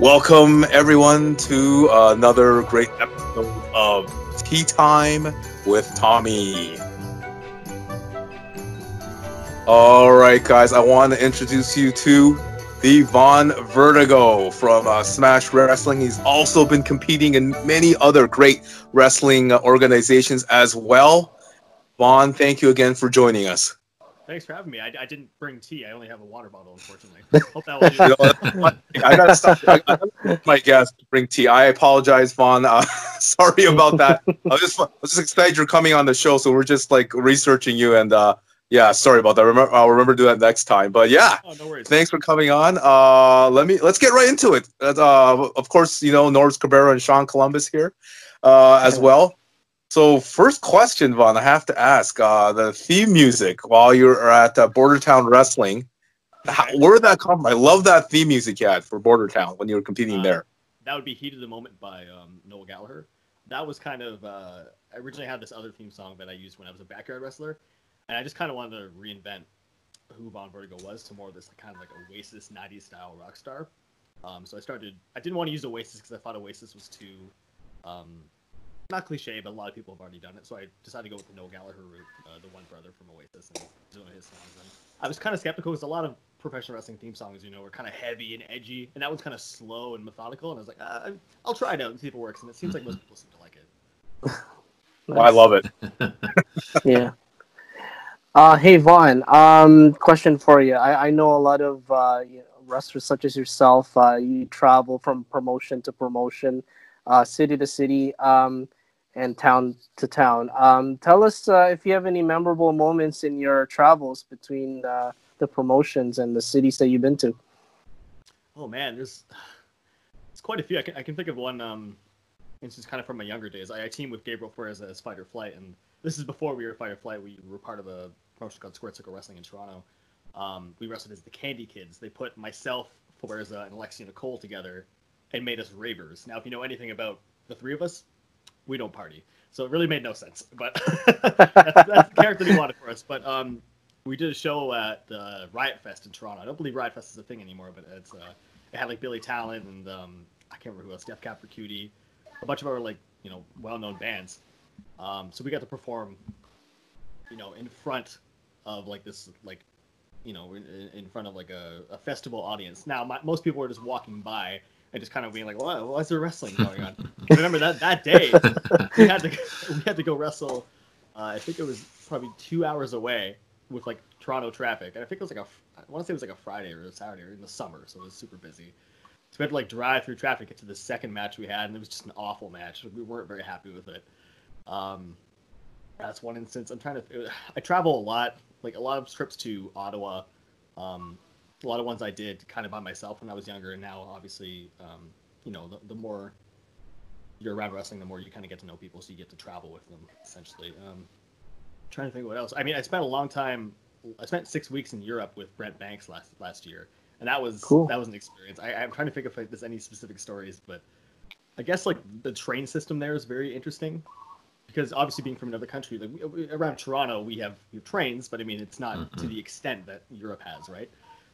Welcome everyone to another great episode of Tea Time with Tommy. All right, guys, I want to introduce you to the Von Vertigo from uh, Smash Wrestling. He's also been competing in many other great wrestling organizations as well. Von, thank you again for joining us. Thanks for having me. I, I didn't bring tea. I only have a water bottle, unfortunately. Hope that will do. You know, I gotta stop. I, I, my guest to bring tea. I apologize, Von. Uh, sorry about that. I was just, I was just excited you're coming on the show, so we're just like researching you and uh, yeah, sorry about that. Remember, I'll remember to do that next time. But yeah, Oh, no worries. thanks for coming on. Uh, let me let's get right into it. Uh, of course, you know Norris Cabrera and Sean Columbus here uh, as well. So first question, Von, I have to ask uh, the theme music while you're at uh, Bordertown Wrestling. How, where did that come from? I love that theme music you had for Bordertown when you were competing Uh, there. That would be Heat of the Moment by um, Noel Gallagher. That was kind of, uh, I originally had this other theme song that I used when I was a backyard wrestler. And I just kind of wanted to reinvent who Von Vertigo was to more of this kind of like Oasis 90s style rock star. Um, so I started, I didn't want to use Oasis because I thought Oasis was too, um, not cliche, but a lot of people have already done it. So I decided to go with the Noel Gallagher route, uh, the one brother from Oasis, and doing his songs. And I was kind of skeptical because a lot of professional wrestling theme songs, you know, were kind of heavy and edgy, and that one's kind of slow and methodical. And I was like, uh, I'll try it out and see if it works. And it seems like most people seem to like it. Well, I love it. yeah. Uh, hey Von, um, question for you. I, I know a lot of uh, you know, wrestlers such as yourself. Uh, you travel from promotion to promotion, uh, city to city, um, and town to town. Um, tell us uh, if you have any memorable moments in your travels between uh, the promotions and the cities that you've been to. Oh man, there's it's quite a few. I can, I can think of one um, instance kind of from my younger days. I, I teamed with Gabriel Flores as Fight or Flight, and this is before we were Fight or Flight. We were part of a promotion called Square Circle Wrestling in Toronto. Um, we wrestled as the Candy Kids. They put myself, Floreza, and Alexia Nicole together and made us ravers. Now, if you know anything about the three of us, we don't party, so it really made no sense. But that's, that's the character they wanted for us. But um, we did a show at uh, Riot Fest in Toronto. I don't believe Riot Fest is a thing anymore, but it's uh, it had like Billy Talent and um, I can't remember who else, Death Cab for Cutie, a bunch of our like you know well-known bands. Um, so we got to perform, you know, in front of like this like you know in, in front of like a, a festival audience. Now my, most people were just walking by and just kind of being like, "What? Why is there wrestling going on?" Remember that that day we had to we had to go wrestle. Uh, I think it was probably two hours away with like Toronto traffic, and I think it was like a I want to say it was like a Friday or a Saturday or in the summer, so it was super busy. So we had to like drive through traffic get to the second match we had, and it was just an awful match. We weren't very happy with it. Um, that's one instance. I'm trying to. I travel a lot, like a lot of trips to Ottawa. Um, a lot of ones I did kind of by myself when I was younger, and now obviously, um, you know, the, the more you're around wrestling, the more you kind of get to know people, so you get to travel with them essentially. Um, trying to think what else. I mean, I spent a long time. I spent six weeks in Europe with Brent Banks last last year, and that was Cool. that was an experience. I, I'm trying to think if there's any specific stories, but I guess like the train system there is very interesting because obviously being from another country, like we, around Toronto, we have we have trains, but I mean it's not to Mhm. the extent that Europe has, right?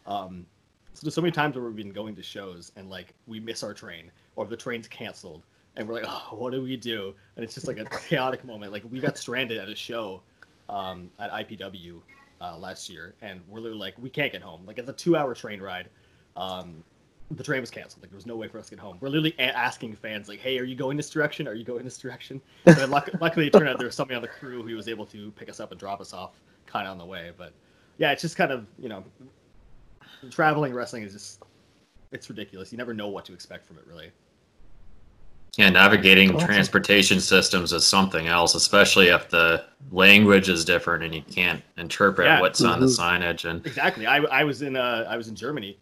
Um, so there's so many times where we've been going to shows and like we miss our train or the train's canceled and we're like, oh, what do we do? And it's just like a chaotic moment. Like we got stranded at a show um, at IPW uh, last year, and we're literally like, we can't get home. Like it's a two-hour train ride. Um, the train was canceled. Like there was no way for us to get home. We're literally a- asking fans, like, "Hey, are you going this direction? Are you going this direction?" And luck- luckily, it turned out there was somebody on the crew who was able to pick us up and drop us off, kind of on the way. But yeah, it's just kind of you know, traveling wrestling is just it's ridiculous. You never know what to expect from it, really. Yeah, navigating Awesome. transportation systems is something else, especially if the language is different and you can't interpret Yeah. what's on the Mhm. signage. And Exactly. I, I was in uh, I was in Germany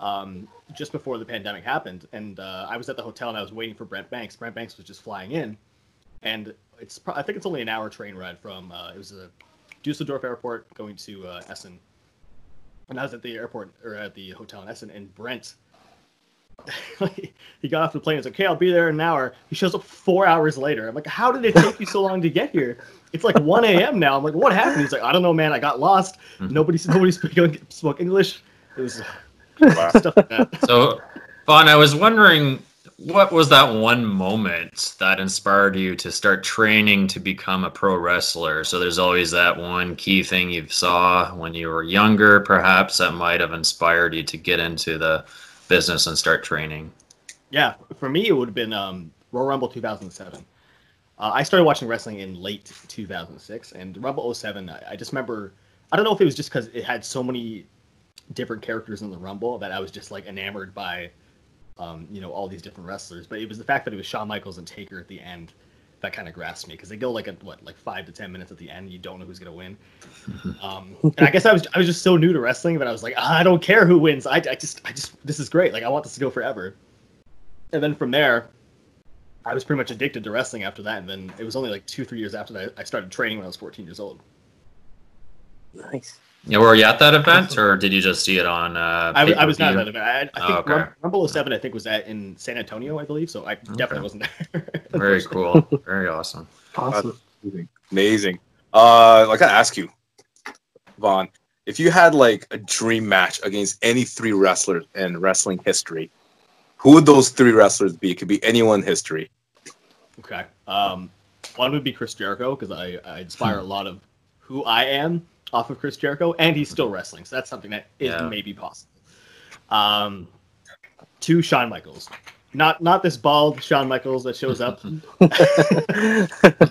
um, just before the pandemic happened, and uh, I was at the hotel and I was waiting for Brent Banks. Brent Banks was just flying in, and it's pro- I think it's only an hour train ride from uh, it was a Dusseldorf airport going to uh, Essen, and I was at the airport or at the hotel in Essen, and Brent. he got off the plane. He's like, "Okay, I'll be there in an hour." He shows up four hours later. I'm like, "How did it take you so long to get here?" It's like 1 a.m. now. I'm like, "What happened?" He's like, "I don't know, man. I got lost. Mhm. Nobody, nobody spoke, spoke English. It was Wow. stuff like that." so, Von, I was wondering what was that one moment that inspired you to start training to become a pro wrestler? So there's always that one key thing you saw when you were younger, perhaps that might have inspired you to get into the business and start training. Yeah, for me it would have been um, Royal Rumble 2007. Uh, I started watching wrestling in late 2006, and Rumble 07. I, I just remember. I don't know if it was just because it had so many different characters in the Rumble that I was just like enamored by um, you know, all these different wrestlers. But it was the fact that it was Shawn Michaels and Taker at the end that kind of grasped me because they go like a, what like five to ten minutes at the end. You don't know who's gonna win. Um, and I guess I was I was just so new to wrestling that I was like ah, I don't care who wins. I, I just I just this is great. Like I want this to go forever. And then from there, I was pretty much addicted to wrestling after that. And then it was only like two three years after that I started training when I was 14 years old. Nice. Yeah, were you at that event, or did you just see it on? Uh, I, I was not at that event. I, I think Oh, okay. Rumble 07 I think was at in San Antonio, I believe. So I definitely wasn't there. Very cool. Very awesome. Awesome. Amazing. Amazing. Uh, I gotta ask you, Von, if you had like a dream match against any three wrestlers in wrestling history, who would those three wrestlers be? It could be anyone in history. Okay. Um, one would be Chris Jericho because I, I inspire a lot of who I am off of Chris Jericho, and he's still wrestling, so that's something that is Yeah. maybe possible. Um, two Shawn Michaels, not not this bald Shawn Michaels that shows up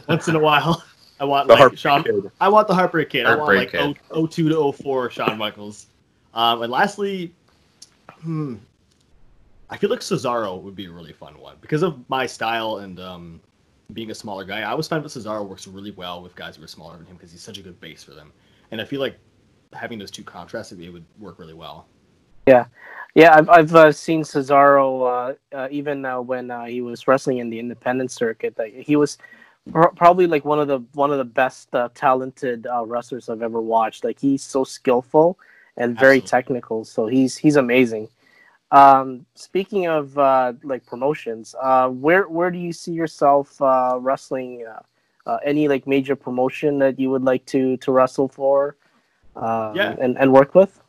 once in a while. I want The like Heartbreak Shawn. Kid. I want the Heartbreak Kid. I want like oh, 02 to 04 Shawn Michaels. Um, and lastly, hmm, I feel like Cesaro would be a really fun one because of my style and um, being a smaller guy. I always find that Cesaro works really well with guys who are smaller than him because he's such a good base for them. And I feel like having those two contrasts, it would work really well. Yeah, yeah, I've I've uh, seen Cesaro uh, uh, even uh, when uh, he was wrestling in the independent circuit. Like, he was pr- probably like one of the one of the best uh, talented uh, wrestlers I've ever watched. Like he's so skillful and very Absolutely. technical. So he's he's amazing. Um, speaking of uh, like promotions, uh, where where do you see yourself uh, wrestling? Uh, any like major promotion that you would like to to wrestle for? Um, Yeah. and and work with.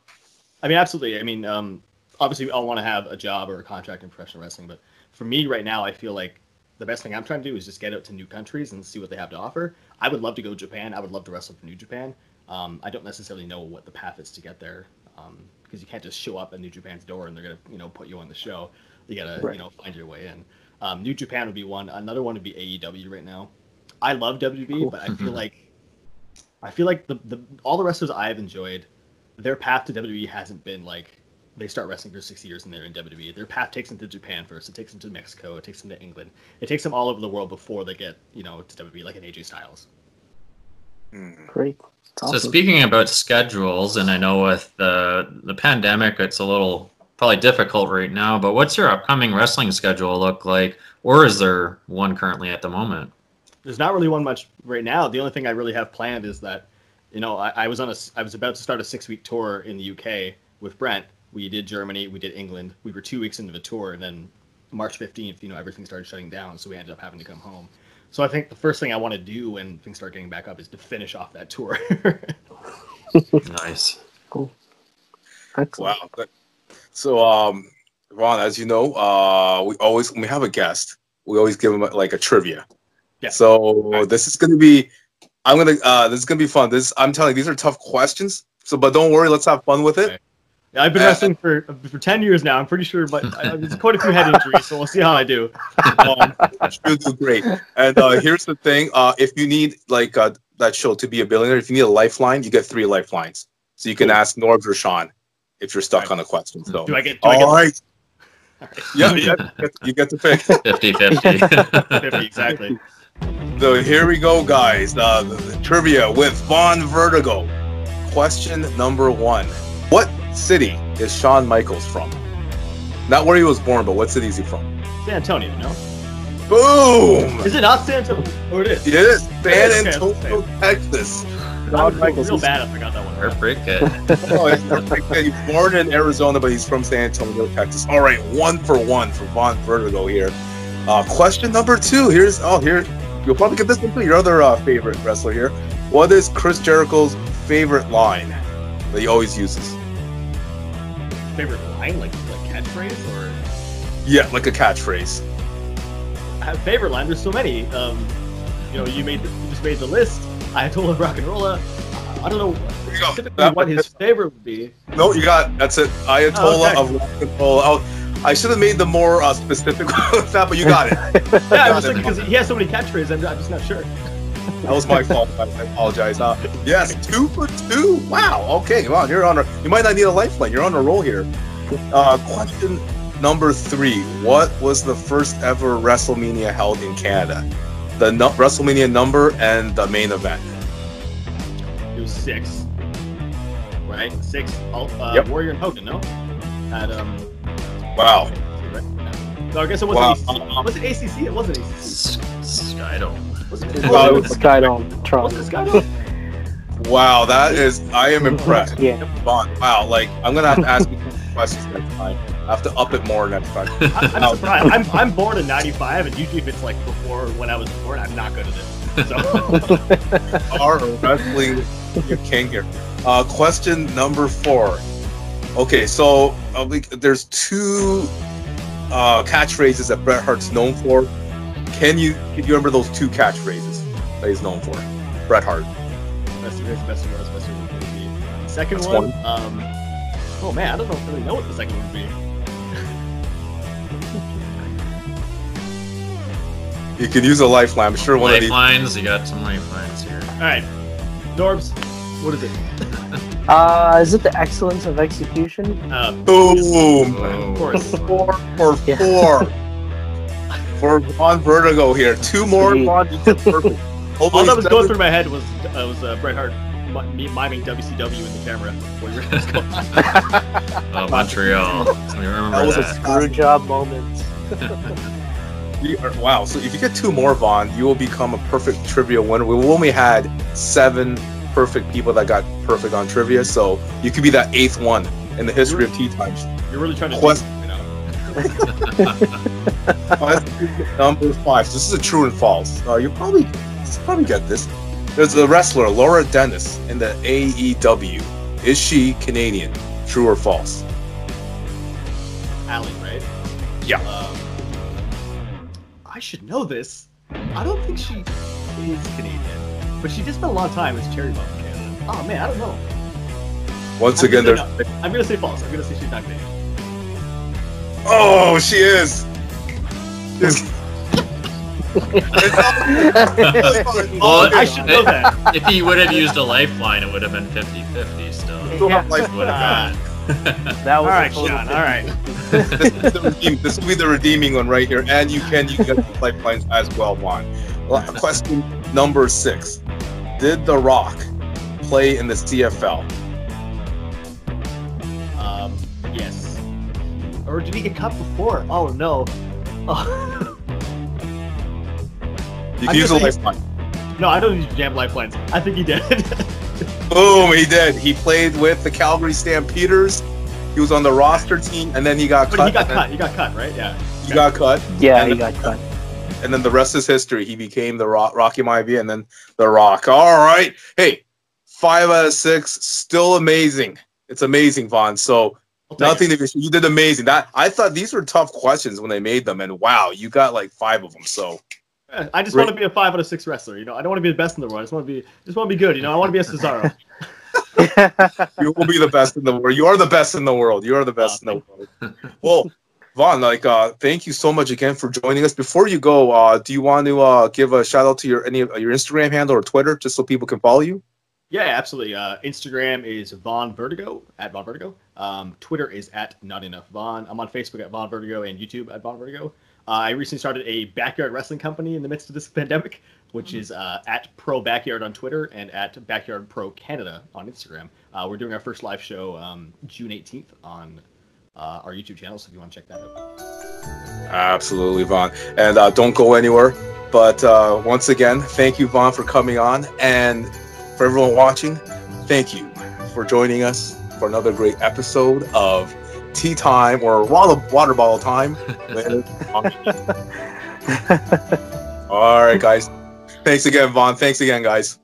I mean, absolutely. I mean, um, obviously, we all want to have a job or a contract in professional wrestling, but for me right now, I feel like the best thing I'm trying to do is just get out to new countries and see what they have to offer. I would love to go to Japan. I would love to wrestle for New Japan. Um, I don't necessarily know what the path is to get there um, because you can't just show up at New Japan's door and they're gonna, you know, put you on the show. You gotta, Right. you know, find your way in. Um, New Japan would be one. Another one would be AEW right now. I love WWE, Cool. but I feel like I feel like the, the all the wrestlers I've enjoyed, their path to WWE hasn't been like they start wrestling for six years and they're in WWE. Their path takes them to Japan first. It takes them to Mexico. It takes them to England. It takes them all over the world before they get you know to WWE, like an AJ Styles. Hmm. Great. It's So speaking about schedules, and I know with the the pandemic, it's a little probably difficult right now. But what's your upcoming wrestling schedule look like, or is there one currently at the moment? There's not really one much right now. The only thing I really have planned is that, you know, I, I was on a I was about to start a six week tour in the UK with Brent. We did Germany, we did England. We were two weeks into the tour, and then March 15th, you know, everything started shutting down, so we ended up having to come home. So I think the first thing I want to do when things start getting back up is to finish off that tour. Nice. Cool. Excellent. Wow. So, um, Ron, as you know, uh, we always when we have a guest, we always give them like a trivia. Yeah. So this is gonna be, I'm gonna, uh, this is gonna be fun. This, I'm telling you, these are tough questions. So, but don't worry, let's have fun with it. Okay. I've been Uh, wrestling for for 10 years now. I'm pretty sure, but I, there's quite a few head injuries, so we'll see how I do. Um, you'll do great. And uh, here's the thing: uh, if you need like uh, that show to be a billionaire, if you need a lifeline, you get three lifelines. So you can Cool. ask Norbs or Sean if you're stuck Right. on a question. So, Do I get? Do I get all right, yeah, yeah, you get to pick. 50 50. 50 exactly? So here we go, guys. Uh, the, the trivia with Von Vertigo. Question number one: What city is Shawn Michaels from? Not where he was born, but what city is he from? San Antonio, no? Boom! Is it not San Antonio? Oh, it is. Yes, San Antonio, Texas. I would feel Michaels real bad if I got that one. wrong. Heartbreak kid. Oh, it's he's born in Arizona, but he's from San Antonio, Texas. All right, one for one for Von Vertigo here. Uh, question number two. Here's oh here you'll probably get this one too. Your other uh, favorite wrestler here. What is Chris Jericho's favorite line that he always uses? Favorite line, like like catchphrase, or Yeah, like a catchphrase. I have favorite line. There's so many. Um, you know, you made the, you just made the list. i Ayatollah rock and rolla. I don't know specifically what his favorite would be. No, you got that's it. Ayatollah Oh, okay. of rock and roll. Oh, I should have made them more uh, specific with that, but you got it. Yeah, Got I'm just because he has so many catchphrases. I'm, I'm just not sure. That was my fault. I I apologize. Uh, yes, two for two. Wow. Okay. Wow. You're on a. You might not need a lifeline. You're on a roll here. Uh, question number three. What was the first ever WrestleMania held in Canada? The nu- WrestleMania number and the main event. It was six, right? Six. Uh, Yep. Warrior and Hogan, no? At um. Wow. No, I guess it wasn't. Wow. ACC. Was it ACC? It wasn't ACC. Skydome. Was It's it? Wow. Was Skydome, Toronto. was it Skydome? Wow. That is. I am impressed. Yeah. Wow. Like I'm gonna have to ask you questions next time. I have to up it more next time. I- I'm surprised. I'm, I'm born in '95, and usually if it's like before when I was born, I'm not good at it. So are wrestling king here. Uh, question number four. Okay, so uh, we, there's two uh, catchphrases that Bret Hart's known for. Can you can you remember those two catchphrases that he's known for? Bret Hart. best of his, best of yours, best of yours. Second That's one. one. Um. Oh man, I don't know, really know what the second one would be. You can use a lifeline. I'm sure one of these. Lifelines. You got some lifelines here. All right, Norbs, what is it? Uh, is it the excellence of execution? Uh, Boom. of course. Four for Yeah. four. For Von Vertigo here. Two more. Sweet. All that was going through my head was uh, was uh, Bret Hart mi- me miming WCW in the camera. What you were- was going on. Oh, Montreal. We remember That was a that. Screw job moment. Are- wow. So if you get two more, Von, you will become a perfect trivia winner. We only had seven perfect people that got perfect on trivia, so you could be that eighth one in the history of tea times. You're really trying to. Quest- you know? Number five. So this is a true and false. Uh, you probably you probably get this. There's a wrestler, Laura Dennis, in the AEW. Is she Canadian? True or false? Allie, right? Yeah. Um, I should know this. I don't think she is Canadian, but she did spend a lot of time as Cherry Bomb in Canada. Oh man, I don't know. Once I'm again, gonna say no. I'm gonna say false. I'm gonna say she's not Canadian. Oh, she is. This- Well, I should know that. if he would have used a lifeline, it would have been 50-50 still. Yeah. Like, That was right, a total Sean. All right. this, is the redeem, this will be the redeeming one right here, and you can you get the lifelines as well, Juan. Question number six: Did The Rock play in the CFL? Um, yes. Or did he get cut before? Oh no. Oh. You can use a lifeline. no, I don't use jam lifelines. I think he did. Boom! He did. He played with the Calgary Stampeders. He was on the roster team, and then he got but cut. he got and then cut. He got cut, right? Yeah. He got cut, Yeah, he the- got cut. And then the rest is history. He became the Rock, Rocky Maivia, and then the Rock. All right. Hey, five out of six. Still amazing. It's amazing, Von. So I'll Nothing to be. You did amazing. That I thought these were tough questions when they made them, and wow, you got like five of them. So I just Right. want to be a five out of six wrestler. You know, I don't want to be the best in the world. I just want to be, just want to be good. You know, I want to be a Cesaro. you will be the best in the world. You are the best in the world. You are the best in the world. Well, Von, like, uh, thank you so much again for joining us. Before you go, uh, do you want to uh, give a shout out to your any of your Instagram handle or Twitter, just so people can follow you? yeah, absolutely. Uh, Instagram is Von Vertigo at Von Vertigo. Um, Twitter is at Not Enough Von. I'm on Facebook at Von Vertigo and YouTube at Von Vertigo. Uh, I recently started a backyard wrestling company in the midst of this pandemic, which is uh, at Pro Backyard on Twitter and at Backyard Pro Canada on Instagram. Uh, we're doing our first live show um, June 18th on uh, our YouTube channel, so if you want to check that out. Absolutely, Von. And uh, don't go anywhere. But uh, once again, thank you, Von, for coming on. And for everyone watching, thank you for joining us for another great episode of Tea Time or Water, water Bottle Time. All right, guys. Thanks again, Von. Thanks again, guys.